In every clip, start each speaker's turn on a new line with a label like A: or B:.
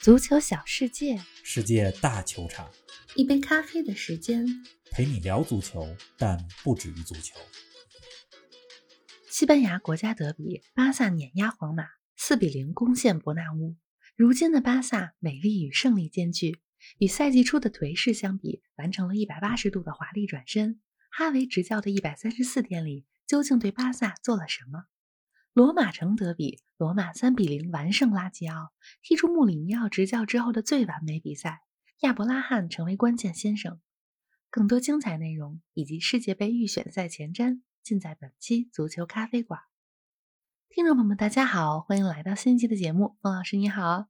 A: 足球小世界，
B: 世界大球场，
A: 一杯咖啡的时间，
B: 陪你聊足球，但不止于足球。
A: 西班牙国家德比，巴萨碾压皇马，四比零攻陷伯纳乌。如今的巴萨，美丽与胜利兼具，与赛季初的颓势相比，完成了一百八十度的华丽转身。哈维执教的一百三十四天里，究竟对巴萨做了什么？罗马城德比，罗马三比零完胜拉齐奥，踢出穆里尼奥执教之后的最完美比赛。亚伯拉罕成为关键先生。更多精彩内容以及世界杯预选赛前瞻，尽在本期足球咖啡馆。听众朋友们，大家好，欢迎来到新一期的节目。孟老师你好，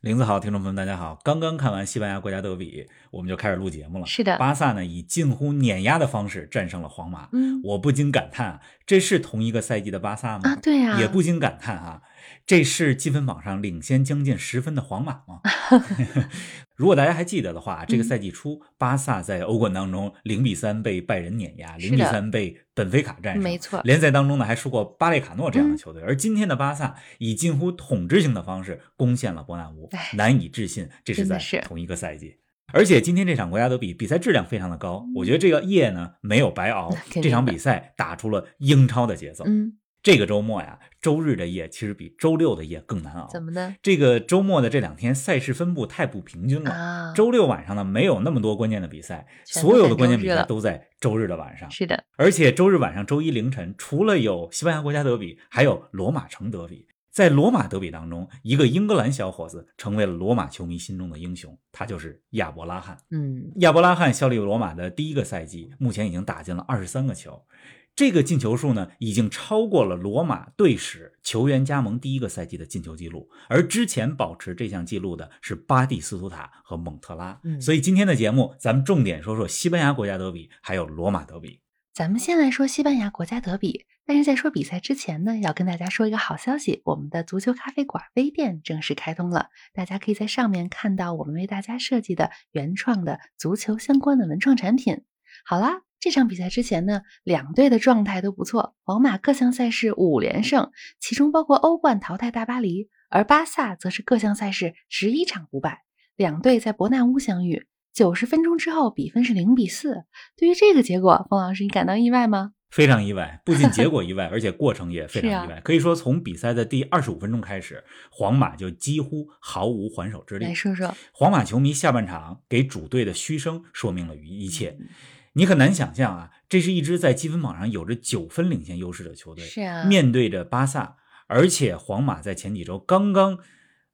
B: 林子好，听众朋友们大家好。刚刚看完西班牙国家德比，我们就开始录节目了。
A: 是的，
B: 巴萨呢以近乎碾压的方式战胜了皇马。
A: 嗯，
B: 我不禁感叹啊，这是同一个赛季的巴萨吗？
A: 啊，对呀，
B: 也不禁感叹啊，这是积分榜上领先将近十分的皇马吗？如果大家还记得的话，这个赛季初，巴萨在欧冠当中零比三被拜仁碾压，零比三被本菲卡战胜。
A: 没错，
B: 联赛当中呢还输过巴列卡诺这样的球队。而今天的巴萨以近乎统治性的方式攻陷了伯纳乌，难以置信，这是在同一个赛季。而且今天这场国家德比比赛质量非常的高，我觉得这个夜呢没有白熬，这场比赛打出了英超的节奏。
A: 嗯。
B: 这个周末呀，周日的夜其实比周六的夜更难熬。
A: 怎么呢？
B: 这个周末的这两天赛事分布太不平均了。啊，周六晚上呢没有那么多关键的比赛，所有的关键比赛都在周日的晚上。
A: 是的，
B: 而且周日晚上、周一凌晨，除了有西班牙国家德比，还有罗马城德比。在罗马德比当中，一个英格兰小伙子成为了罗马球迷心中的英雄，他就是亚伯拉罕。
A: 嗯，
B: 亚伯拉罕效力罗马的第一个赛季，目前已经打进了二十三个球。这个进球数呢，已经超过了罗马队史球员加盟第一个赛季的进球记录，而之前保持这项记录的是巴蒂斯图塔和蒙特拉。嗯所以今天的节目，咱们重点说说西班牙国家德比，还有罗马德比。
A: 咱们先来说西班牙国家德比，但是在说比赛之前呢，要跟大家说一个好消息，我们的足球咖啡馆微店正式开通了，大家可以在上面看到我们为大家设计的原创的足球相关的文创产品。好啦。这场比赛之前呢，两队的状态都不错。皇马各项赛事五连胜，其中包括欧冠淘汰大巴黎；而巴萨则是各项赛事十一场不败。两队在伯纳乌相遇，九十分钟之后比分是零比四。对于这个结果，冯老师你感到意外吗？
B: 非常意外，不仅结果 意外，而且过程也非常意外。可以说，从比赛的第二十五分钟开始，皇马就几乎毫无还手之力。
A: 来说说，
B: 皇马球迷下半场给主队的嘘声说明了一切。你很难想象啊，这是一支在积分榜上有着九分领先优势的球队。
A: 是啊，
B: 面对着巴萨，而且皇马在前几周刚刚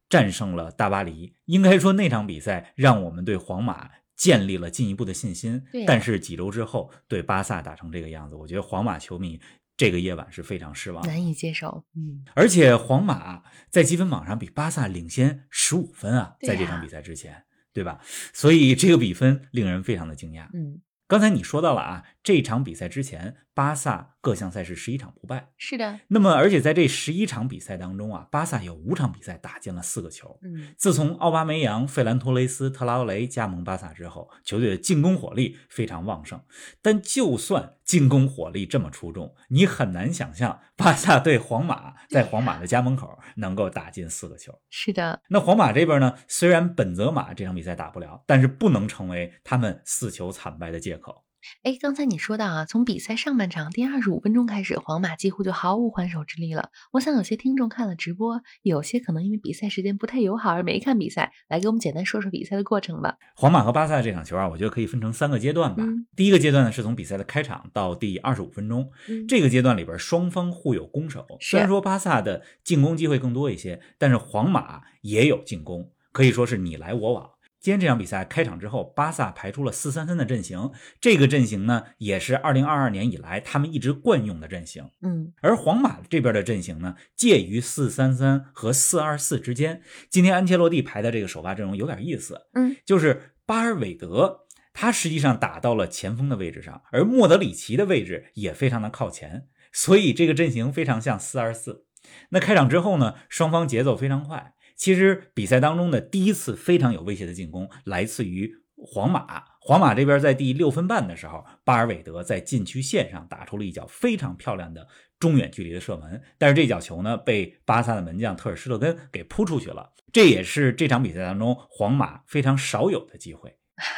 B: 战胜了大巴黎，应该说那场比赛让我们对皇马建立了进一步的信心。但是几周之后对巴萨打成这个样子，我觉得皇马球迷这个夜晚是非常失望，
A: 难以接受。嗯，
B: 而且皇马在积分榜上比巴萨领先十五分啊，在这场比赛之前，对吧？所以这个比分令人非常的惊讶。
A: 嗯。
B: 刚才你说到了啊，这场比赛之前，巴萨各项赛事十一场不败。
A: 是的。
B: 那么，而且在这十一场比赛当中啊，巴萨有五场比赛打进了四个球。
A: 嗯。
B: 自从奥巴梅扬、费兰托雷斯、特拉奥雷加盟巴萨之后，球队的进攻火力非常旺盛。但就算进攻火力这么出众，你很难想象巴萨对皇马在皇马的家门口能够打进四个球。
A: 是的。
B: 那皇马这边呢，虽然本泽马这场比赛打不了，但是不能成为他们四球惨败的借口。
A: 哎，刚才你说到啊，从比赛上半场第二十五分钟开始，皇马几乎就毫无还手之力了。我想有些听众看了直播，有些可能因为比赛时间不太友好而没看比赛，来给我们简单说说比赛的过程吧。
B: 皇马和巴萨这场球啊，我觉得可以分成三个阶段吧。第一个阶段呢，是从比赛的开场到第二十五分钟，这个阶段里边双方互有攻守。虽然说巴萨的进攻机会更多一些，但是皇马也有进攻，可以说是你来我往。今天这场比赛开场之后，巴萨排出了四三三的阵型，这个阵型呢，也是二零二二年以来他们一直惯用的阵型。
A: 嗯，
B: 而皇马这边的阵型呢，介于四三三和四二四之间。今天安切洛蒂排的这个首发阵容有点意思，
A: 嗯，
B: 就是巴尔韦德，他实际上打到了前锋的位置上，而莫德里奇的位置也非常的靠前，所以这个阵型非常像四二四。那开场之后呢，双方节奏非常快。其实比赛当中的第一次非常有威胁的进攻来自于皇马。皇马这边在第六分半的时候，巴尔韦德在禁区线上打出了一脚非常漂亮的中远距离的射门，但是这脚球呢被巴萨的门将特尔施特根给扑出去了。这也是这场比赛当中皇马非常少有的机会。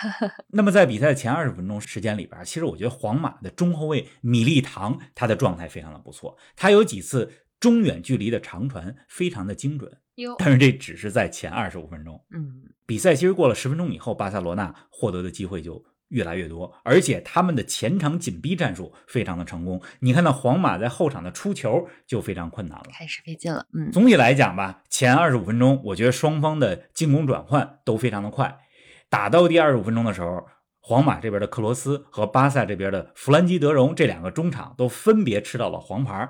B: 那么在比赛的前二十分钟时间里边，其实我觉得皇马的中后卫米利唐他的状态非常的不错，他有几次中远距离的长传非常的精准。但是这只是在前二十五分钟。
A: 嗯，
B: 比赛其实过了十分钟以后，巴塞罗那获得的机会就越来越多，而且他们的前场紧逼战术非常的成功。你看到皇马在后场的出球就非常困难了。
A: 开始费劲了。嗯，
B: 总体来讲吧，前二十五分钟，我觉得双方的进攻转换都非常的快。打到第二十五分钟的时候，皇马这边的克罗斯和巴萨这边的弗兰基德容这两个中场都分别吃到了黄牌。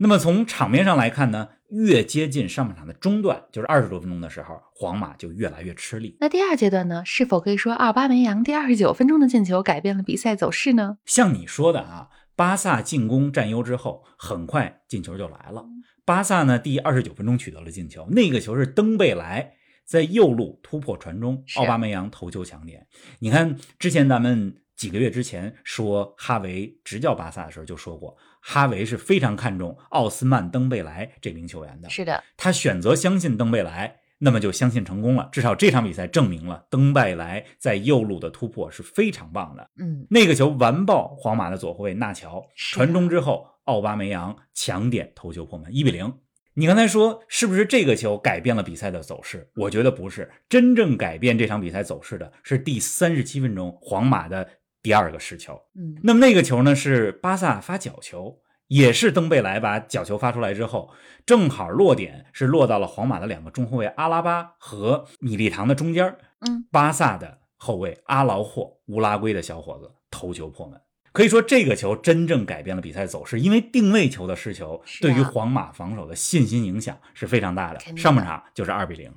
A: 嗯，
B: 那么从场面上来看呢，越接近上半场的中段，就是二十多分钟的时候，皇马就越来越吃力。
A: 那第二阶段呢？是否可以说奥巴梅扬第二十九分钟的进球改变了比赛走势呢？
B: 像你说的啊，巴萨进攻占优之后，很快进球就来了。巴萨呢，第二十九分钟取得了进球，那个球是登贝莱。在右路突破传中，奥巴梅扬头球抢点。你看，之前咱们几个月之前说哈维执教巴萨的时候就说过，哈维是非常看重奥斯曼登贝莱这名球员的。
A: 是的，
B: 他选择相信登贝莱，那么就相信成功了。至少这场比赛证明了登贝莱在右路的突破是非常棒的。
A: 嗯，
B: 那个球完爆皇马的左后卫纳乔，传中之后，奥巴梅扬抢点头球破门，一比零。你刚才说是不是这个球改变了比赛的走势？我觉得不是，真正改变这场比赛走势的是第三十七分钟皇马的第二个失球。
A: 嗯，
B: 那么那个球呢是巴萨发角球，也是登贝莱把角球发出来之后，正好落点是落到了皇马的两个中后卫阿拉巴和米利唐的中间。
A: 嗯，
B: 巴萨的后卫阿劳霍，乌拉圭的小伙子头球破门。可以说这个球真正改变了比赛走势，因为定位球的失球对于皇马防守的信心影响是非常大的。上半场就是二比零。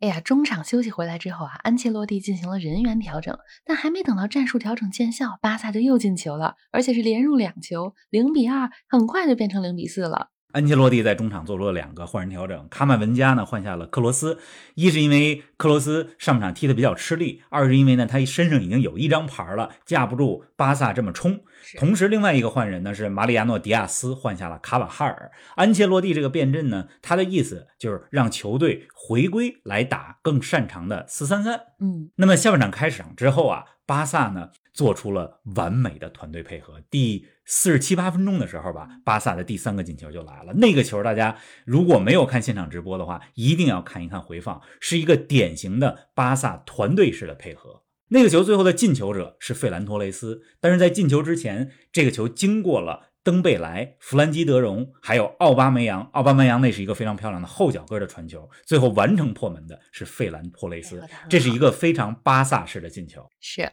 A: 哎呀，中场休息回来之后啊，安切洛蒂进行了人员调整，但还没等到战术调整见效，巴萨就又进球了，而且是连入两球，零比二，很快就变成零比四了。
B: 安切洛蒂在中场做出了两个换人调整，卡马文加呢换下了克罗斯，一是因为克罗斯上半场踢得比较吃力，二是因为呢他身上已经有一张牌了，架不住巴萨这么冲。同时，另外一个换人呢是马里亚诺·迪亚斯换下了卡瓦哈尔。安切洛蒂这个变阵呢，他的意思就是让球队回归来打更擅长的四三三。
A: 嗯，
B: 那么下半场开场之后啊，巴萨呢做出了完美的团队配合。第四十七八分钟的时候吧，巴萨的第三个进球就来了。那个球大家如果没有看现场直播的话，一定要看一看回放，是一个典型的巴萨团队式的配合。那个球最后的进球者是费兰托雷斯，但是在进球之前，这个球经过了登贝莱、弗兰基德容，还有奥巴梅扬。奥巴梅扬那是一个非常漂亮的后脚跟的传球，最后完成破门的是费兰托雷斯，这是一个非常巴萨式的进球。
A: 是，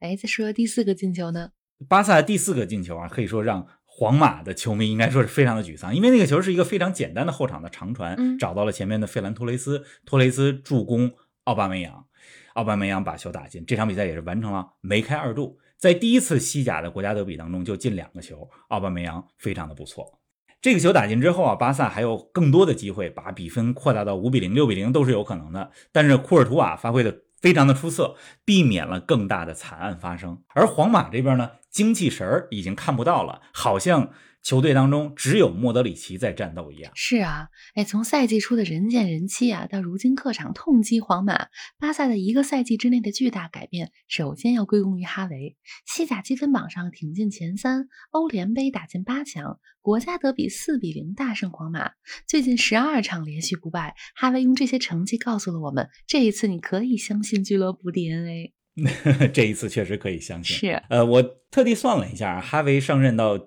A: 哎，再说第四个进球呢？
B: 巴萨第四个进球啊，可以说让皇马的球迷应该说是非常的沮丧，因为那个球是一个非常简单的后场的长传，找到了前面的费兰托雷斯，托雷斯助攻奥巴梅扬。奥巴梅扬把球打进，这场比赛也是完成了梅开二度。在第一次西甲的国家德比当中就进两个球，奥巴梅扬非常的不错。这个球打进之后啊，巴萨还有更多的机会把比分扩大到五比零、六比零都是有可能的。但是库尔图瓦发挥的非常的出色，避免了更大的惨案发生。而皇马这边呢，精气神儿已经看不到了，好像。球队当中只有莫德里奇在战斗一样。
A: 是啊，哎，从赛季初的人见人欺啊，到如今客场痛击皇马，巴萨的一个赛季之内的巨大改变，首先要归功于哈维。西甲积分榜上挺进前三，欧联杯打进八强，国家德比四比零大胜皇马，最近十二场连续不败。哈维用这些成绩告诉了我们，这一次你可以相信俱乐部 DNA。
B: 这一次确实可以相信。
A: 是，
B: 呃，我特地算了一下，哈维上任到。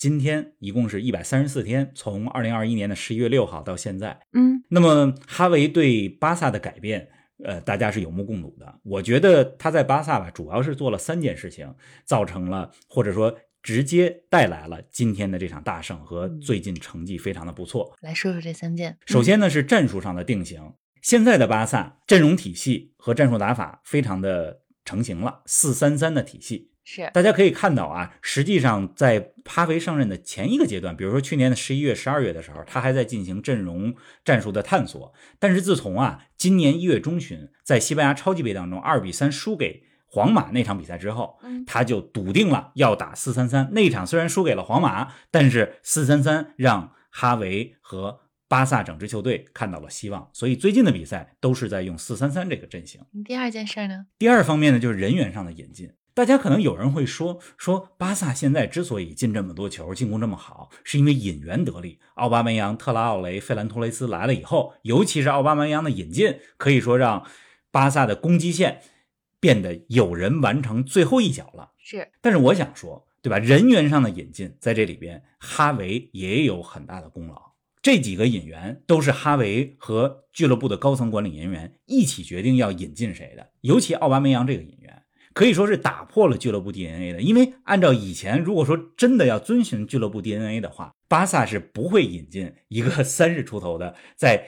B: 今天一共是一百三十四天，从二零二一年的十一月六号到现在，
A: 嗯，
B: 那么哈维对巴萨的改变，呃，大家是有目共睹的。我觉得他在巴萨吧，主要是做了三件事情，造成了或者说直接带来了今天的这场大胜和最近成绩非常的不错。
A: 来说说这三件，
B: 首先呢是战术上的定型，现在的巴萨阵容体系和战术打法非常的成型了，四三三的体系。
A: 是，
B: 大家可以看到啊，实际上在哈维上任的前一个阶段，比如说去年的十一月、十二月的时候，他还在进行阵容战术的探索。但是自从啊今年一月中旬在西班牙超级杯当中二比三输给皇马那场比赛之后，他就笃定了要打四三三。那场虽然输给了皇马，但是四三三让哈维和巴萨整支球队看到了希望，所以最近的比赛都是在用四三三这个阵型。
A: 第二件事呢？
B: 第二方面呢，就是人员上的引进。大家可能有人会说，说巴萨现在之所以进这么多球，进攻这么好，是因为引援得力。奥巴梅扬、特拉奥雷、费兰托雷斯来了以后，尤其是奥巴梅扬的引进，可以说让巴萨的攻击线变得有人完成最后一脚了。
A: 是，
B: 但是我想说，对吧？人员上的引进在这里边，哈维也有很大的功劳。这几个引援都是哈维和俱乐部的高层管理人员一起决定要引进谁的，尤其奥巴梅扬这个引援。可以说是打破了俱乐部 DNA 的，因为按照以前，如果说真的要遵循俱乐部 DNA 的话，巴萨是不会引进一个 三十出头的，在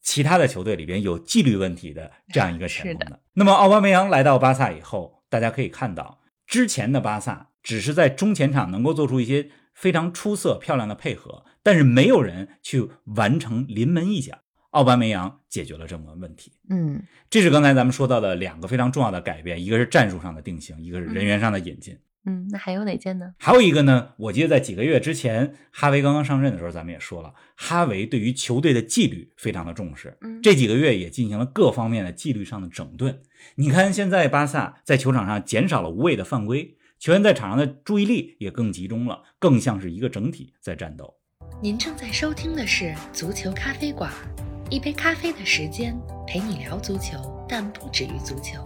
B: 其他的球队里边有纪律问题的这样一个前锋的。那么奥巴梅扬来到巴萨以后，大家可以看到，之前的巴萨只是在中前场能够做出一些非常出色、漂亮的配合，但是没有人去完成临门一脚。奥巴梅扬解决了这么个问题，
A: 嗯，
B: 这是刚才咱们说到的两个非常重要的改变，一个是战术上的定型，一个是人员上的引进，
A: 嗯，那还有哪件呢？
B: 还有一个呢，我记得在几个月之前，哈维刚刚上任的时候，咱们也说了，哈维对于球队的纪律非常的重视，
A: 嗯，
B: 这几个月也进行了各方面的纪律上的整顿。你看，现在巴萨在球场上减少了无谓的犯规，球员在场上的注意力也更集中了，更像是一个整体在战斗。
A: 您正在收听的是足球咖啡馆。一杯咖啡的时间，陪你聊足球，但不止于足球。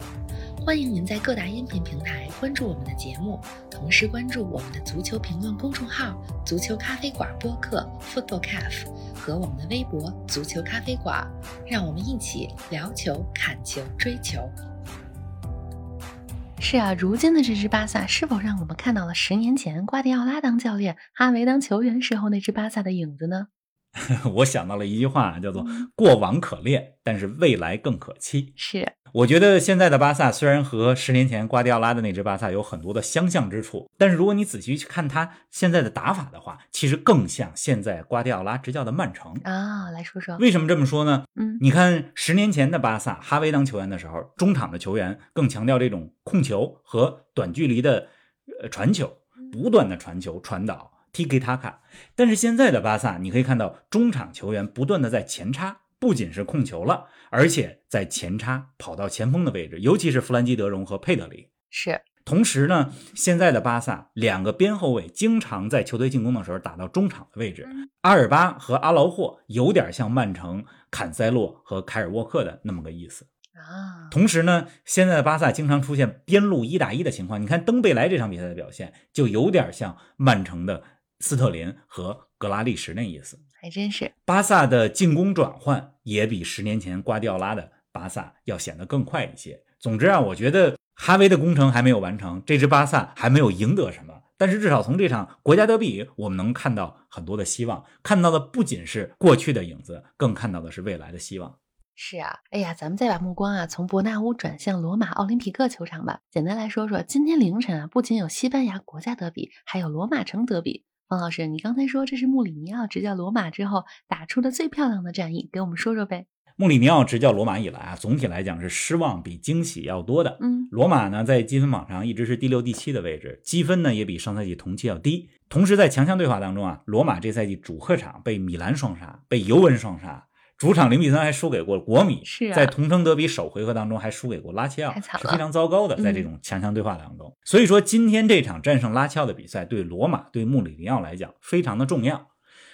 A: 欢迎您在各大音频平台关注我们的节目，同时关注我们的足球评论公众号“足球咖啡馆播客 ”（Football Cafe） 和我们的微博“足球咖啡馆”，让我们一起聊球、看球、追球。是啊，如今的这支巴萨是否让我们看到了十年前瓜迪奥拉当教练、哈维当球员时候那支巴萨的影子呢？
B: 我想到了一句话，叫做“过往可恋，但是未来更可期”。
A: 是，
B: 我觉得现在的巴萨虽然和十年前瓜迪奥拉的那支巴萨有很多的相像之处，但是如果你仔细去看他现在的打法的话，其实更像现在瓜迪奥拉执教的曼城
A: 啊。来说说
B: 为什么这么说呢？
A: 嗯，
B: 你看十年前的巴萨，哈维当球员的时候，中场的球员更强调这种控球和短距离的呃传球，不断的传球传导。Tiki Taka，但是现在的巴萨，你可以看到中场球员不断的在前插，不仅是控球了，而且在前插跑到前锋的位置，尤其是弗兰基德容和佩德里。
A: 是，
B: 同时呢，现在的巴萨两个边后卫经常在球队进攻的时候打到中场的位置，阿尔巴和阿劳霍有点像曼城坎塞洛和凯尔沃克的那么个意思。
A: 啊，
B: 同时呢，现在的巴萨经常出现边路一打一的情况，你看登贝莱这场比赛的表现，就有点像曼城的。斯特林和格拉利什那意思，
A: 还真是。
B: 巴萨的进攻转换也比十年前瓜迪奥拉的巴萨要显得更快一些。总之啊，我觉得哈维的工程还没有完成，这支巴萨还没有赢得什么。但是至少从这场国家德比，我们能看到很多的希望，看到的不仅是过去的影子，更看到的是未来的希望。
A: 是啊，哎呀，咱们再把目光啊从伯纳乌转向罗马奥林匹克球场吧。简单来说说，今天凌晨啊，不仅有西班牙国家德比，还有罗马城德比。方老师，你刚才说这是穆里尼奥执教罗马之后打出的最漂亮的战役，给我们说说呗。
B: 穆里尼奥执教罗马以来啊，总体来讲是失望比惊喜要多的。
A: 嗯，
B: 罗马呢在积分榜上一直是第六、第七的位置，积分呢也比上赛季同期要低。同时在强强对话当中啊，罗马这赛季主客场被米兰双杀，被尤文双杀。主场零比三还输给过国米，
A: 是
B: 在同城德比首回合当中还输给过拉齐奥，是非常糟糕的。在这种强强对话当中，所以说今天这场战胜拉齐奥的比赛对罗马对穆里尼奥来讲非常的重要。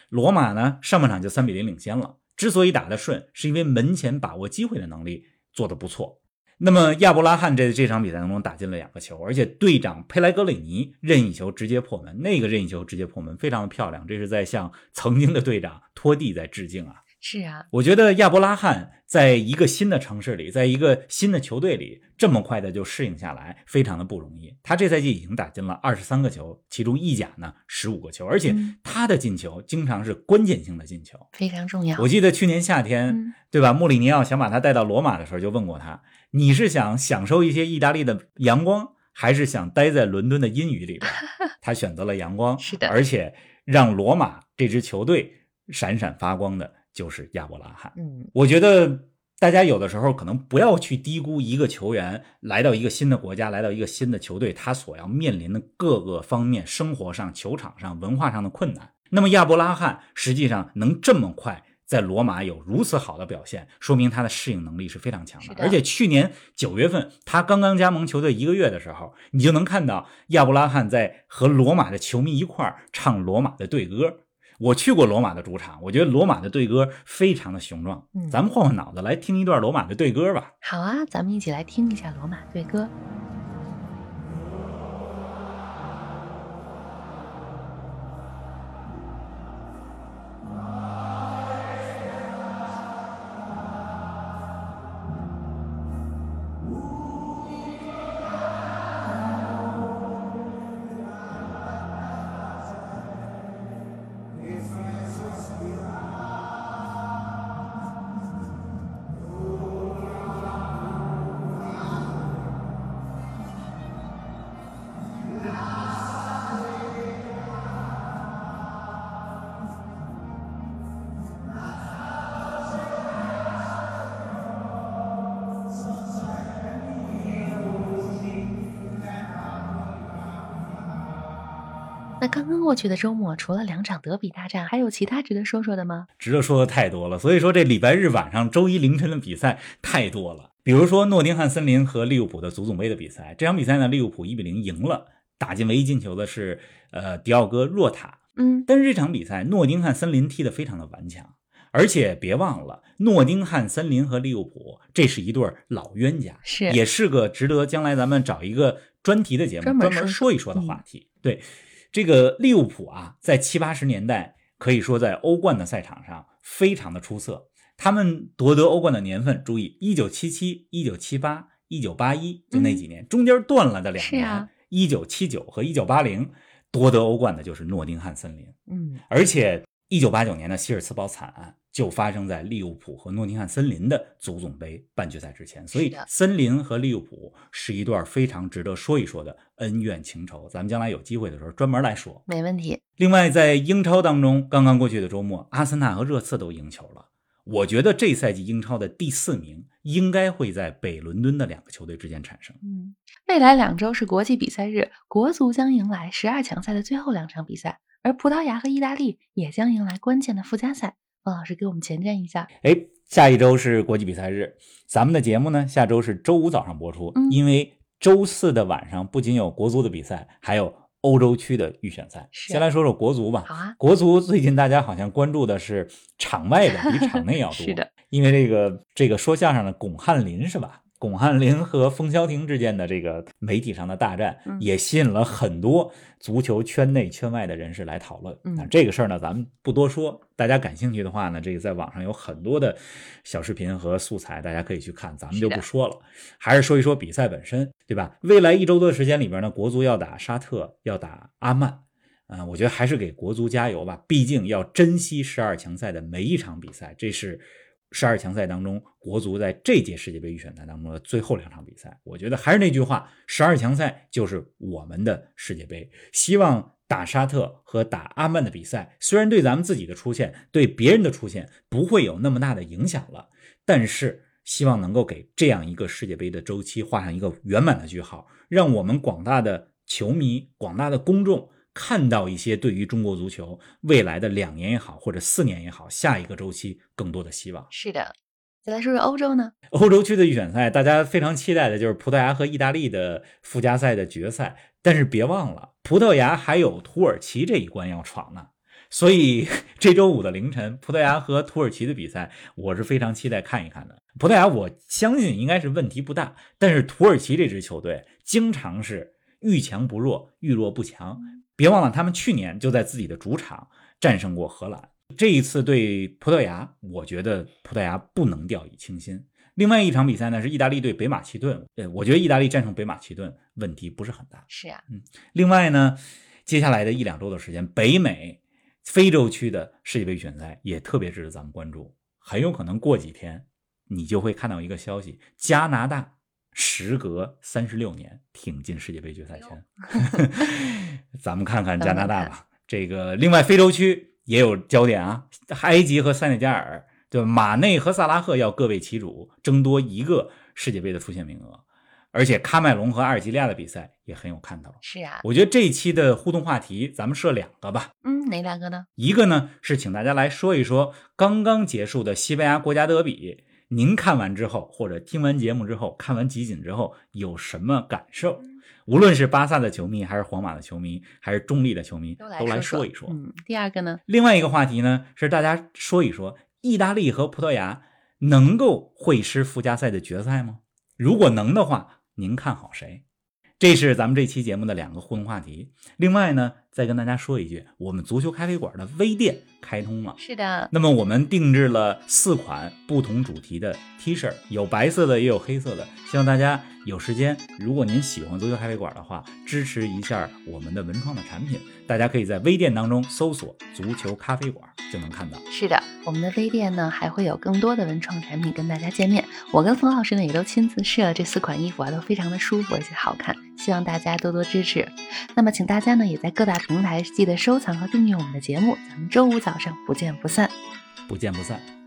B: 罗马呢上半场就三比零领先了，之所以打得顺，是因为门前把握机会的能力做得不错。那么亚伯拉罕在这场比赛当中打进了两个球，而且队长佩莱格里尼任意球直接破门，那个任意球直接破门非常的漂亮，这是在向曾经的队长托蒂在致敬啊。
A: 是啊，
B: 我觉得亚伯拉罕在一个新的城市里，在一个新的球队里，这么快的就适应下来，非常的不容易。他这赛季已经打进了二十三个球，其中意甲呢十五个球，而且他的进球经常是关键性的进球，
A: 非常重要。
B: 我记得去年夏天，对吧？穆里尼奥想把他带到罗马的时候，就问过他：“你是想享受一些意大利的阳光，还是想待在伦敦的阴雨里边？”他选择了阳光，
A: 是的，
B: 而且让罗马这支球队闪闪发光的。就是亚伯拉罕，
A: 嗯，
B: 我觉得大家有的时候可能不要去低估一个球员来到一个新的国家，来到一个新的球队，他所要面临的各个方面，生活上、球场上、文化上的困难。那么亚伯拉罕实际上能这么快在罗马有如此好的表现，说明他的适应能力是非常强的。
A: 的
B: 而且去年九月份他刚刚加盟球队一个月的时候，你就能看到亚伯拉罕在和罗马的球迷一块儿唱罗马的队歌。我去过罗马的主场，我觉得罗马的队歌非常的雄壮。
A: 嗯
B: 咱们换换脑子来听一段罗马的队歌吧。
A: 好啊，咱们一起来听一下罗马队歌。那刚刚过去的周末，除了两场德比大战，还有其他值得说说的吗？
B: 值得说的太多了，所以说这礼拜日晚上、周一凌晨的比赛太多了。比如说诺丁汉森林和利物浦的足总杯的比赛，这场比赛呢，利物浦一比零赢了，打进唯一进球的是呃迪奥戈若塔。
A: 嗯，
B: 但是这场比赛诺丁汉森林踢得非常的顽强，而且别忘了诺丁汉森林和利物浦这是一对儿老冤家，
A: 是
B: 也是个值得将来咱们找一个专题的节目
A: 专门说
B: 说一说的话题。对，这个利物浦啊，在七八十年代可以说在欧冠的赛场上非常的出色。他们夺得欧冠的年份，注意，一九七七、一九七八、一九八一，就那几年，中间断了的两年一九七九和一九八零，夺得欧冠的就是诺丁汉森林。
A: 嗯，
B: 而且，一九八九年的希尔茨堡惨案就发生在利物浦和诺丁汉森林的足总杯半决赛之前，所以森林和利物浦是一段非常值得说一说的恩怨情仇。咱们将来有机会的时候专门来说。
A: 没问题。
B: 另外，在英超当中，刚刚过去的周末，阿森纳和热刺都赢球了。我觉得这赛季英超的第四名应该会在北伦敦的两个球队之间产生。
A: 嗯，未来两周是国际比赛日，国足将迎来十二强赛的最后两场比赛，而葡萄牙和意大利也将迎来关键的附加赛。方老师给我们前瞻一下。
B: 哎，下一周是国际比赛日，咱们的节目呢，下周是周五早上播出，
A: 嗯
B: 因为周四的晚上不仅有国足的比赛，还有欧洲区的预选赛。先来说说国足吧。
A: 好啊，
B: 国足最近大家好像关注的是场外的比场内要多，
A: 是的，
B: 因为这个这个说相声的巩汉林是吧？巩汉林和冯潇霆之间的这个媒体上的大战
A: 嗯，
B: 也吸引了很多足球圈内圈外的人士来讨论。
A: 嗯
B: 啊，这个事儿呢，咱们不多说，大家感兴趣的话呢，这个在网上有很多的小视频和素材，大家可以去看，咱们就不说了。还是说一说比赛本身，对吧？未来一周多的时间里边呢，国足要打沙特，要打阿曼。啊、我觉得还是给国足加油吧，毕竟要珍惜十二强赛的每一场比赛，这是十二强赛当中国足在这届世界杯预选赛当中的最后两场比赛。我觉得还是那句话，十二强赛就是我们的世界杯。希望打沙特和打阿曼的比赛，虽然对咱们自己的出现、对别人的出现不会有那么大的影响了，但是希望能够给这样一个世界杯的周期画上一个圆满的句号，让我们广大的球迷、广大的公众看到一些对于中国足球未来的两年也好，或者四年也好，下一个周期更多的希望。
A: 是的。再来说说欧洲呢？
B: 欧洲区的预选赛，大家非常期待的就是葡萄牙和意大利的附加赛的决赛，但是别忘了，葡萄牙还有土耳其这一关要闯呢。所以这周五的凌晨，葡萄牙和土耳其的比赛，我是非常期待看一看的。葡萄牙我相信应该是问题不大，但是土耳其这支球队经常是遇强不弱，遇弱不强。别忘了，他们去年就在自己的主场战胜过荷兰。这一次对葡萄牙，我觉得葡萄牙不能掉以轻心。另外一场比赛呢是意大利对北马其顿，呃，我觉得意大利战胜北马其顿问题不是很大。
A: 是啊，
B: 另外呢，接下来的一两周的时间，北美、非洲区的世界杯预选赛也特别值得咱们关注。很有可能过几天你就会看到一个消息：加拿大时隔三十六年挺进世界杯决赛圈。咱们看看加拿大吧。这个另外非洲区也有焦点啊，埃及和塞内加尔，对吧？马内和萨拉赫要各为其主，争夺一个世界杯的出线名额。而且喀麦隆和阿尔及利亚的比赛也很有看头。
A: 是啊，
B: 我觉得这一期的互动话题，咱们设两个吧。
A: 嗯，哪两个呢？
B: 一个呢是请大家来说一说刚刚结束的西班牙国家德比，您看完之后或者听完节目之后，看完集锦之后有什么感受？无论是巴萨的球迷，还是皇马的球迷，还是中立的球迷，
A: 都
B: 都来
A: 说
B: 一说。
A: 嗯，第二个呢？
B: 另外一个话题呢是大家说一说意大利和葡萄牙能够会师附加赛的决赛吗？如果能的话，您看好谁？这是咱们这期节目的两个互动话题。另外呢，再跟大家说一句，我们足球咖啡馆的微店开通了。
A: 是的，
B: 那么我们定制了四款不同主题的 T 恤，有白色的，也有黑色的。希望大家有时间，如果您喜欢足球咖啡馆的话，支持一下我们的文创的产品。大家可以在微店当中搜索“足球咖啡馆”就能看到。
A: 是的，我们的微店呢还会有更多的文创产品跟大家见面。我跟冯老师呢也都亲自试了这四款衣服啊，都非常的舒服而且好看。希望大家多多支持。那么，请大家呢也在各大平台记得收藏和订阅我们的节目。咱们周五早上不见不散，
B: 不见不散。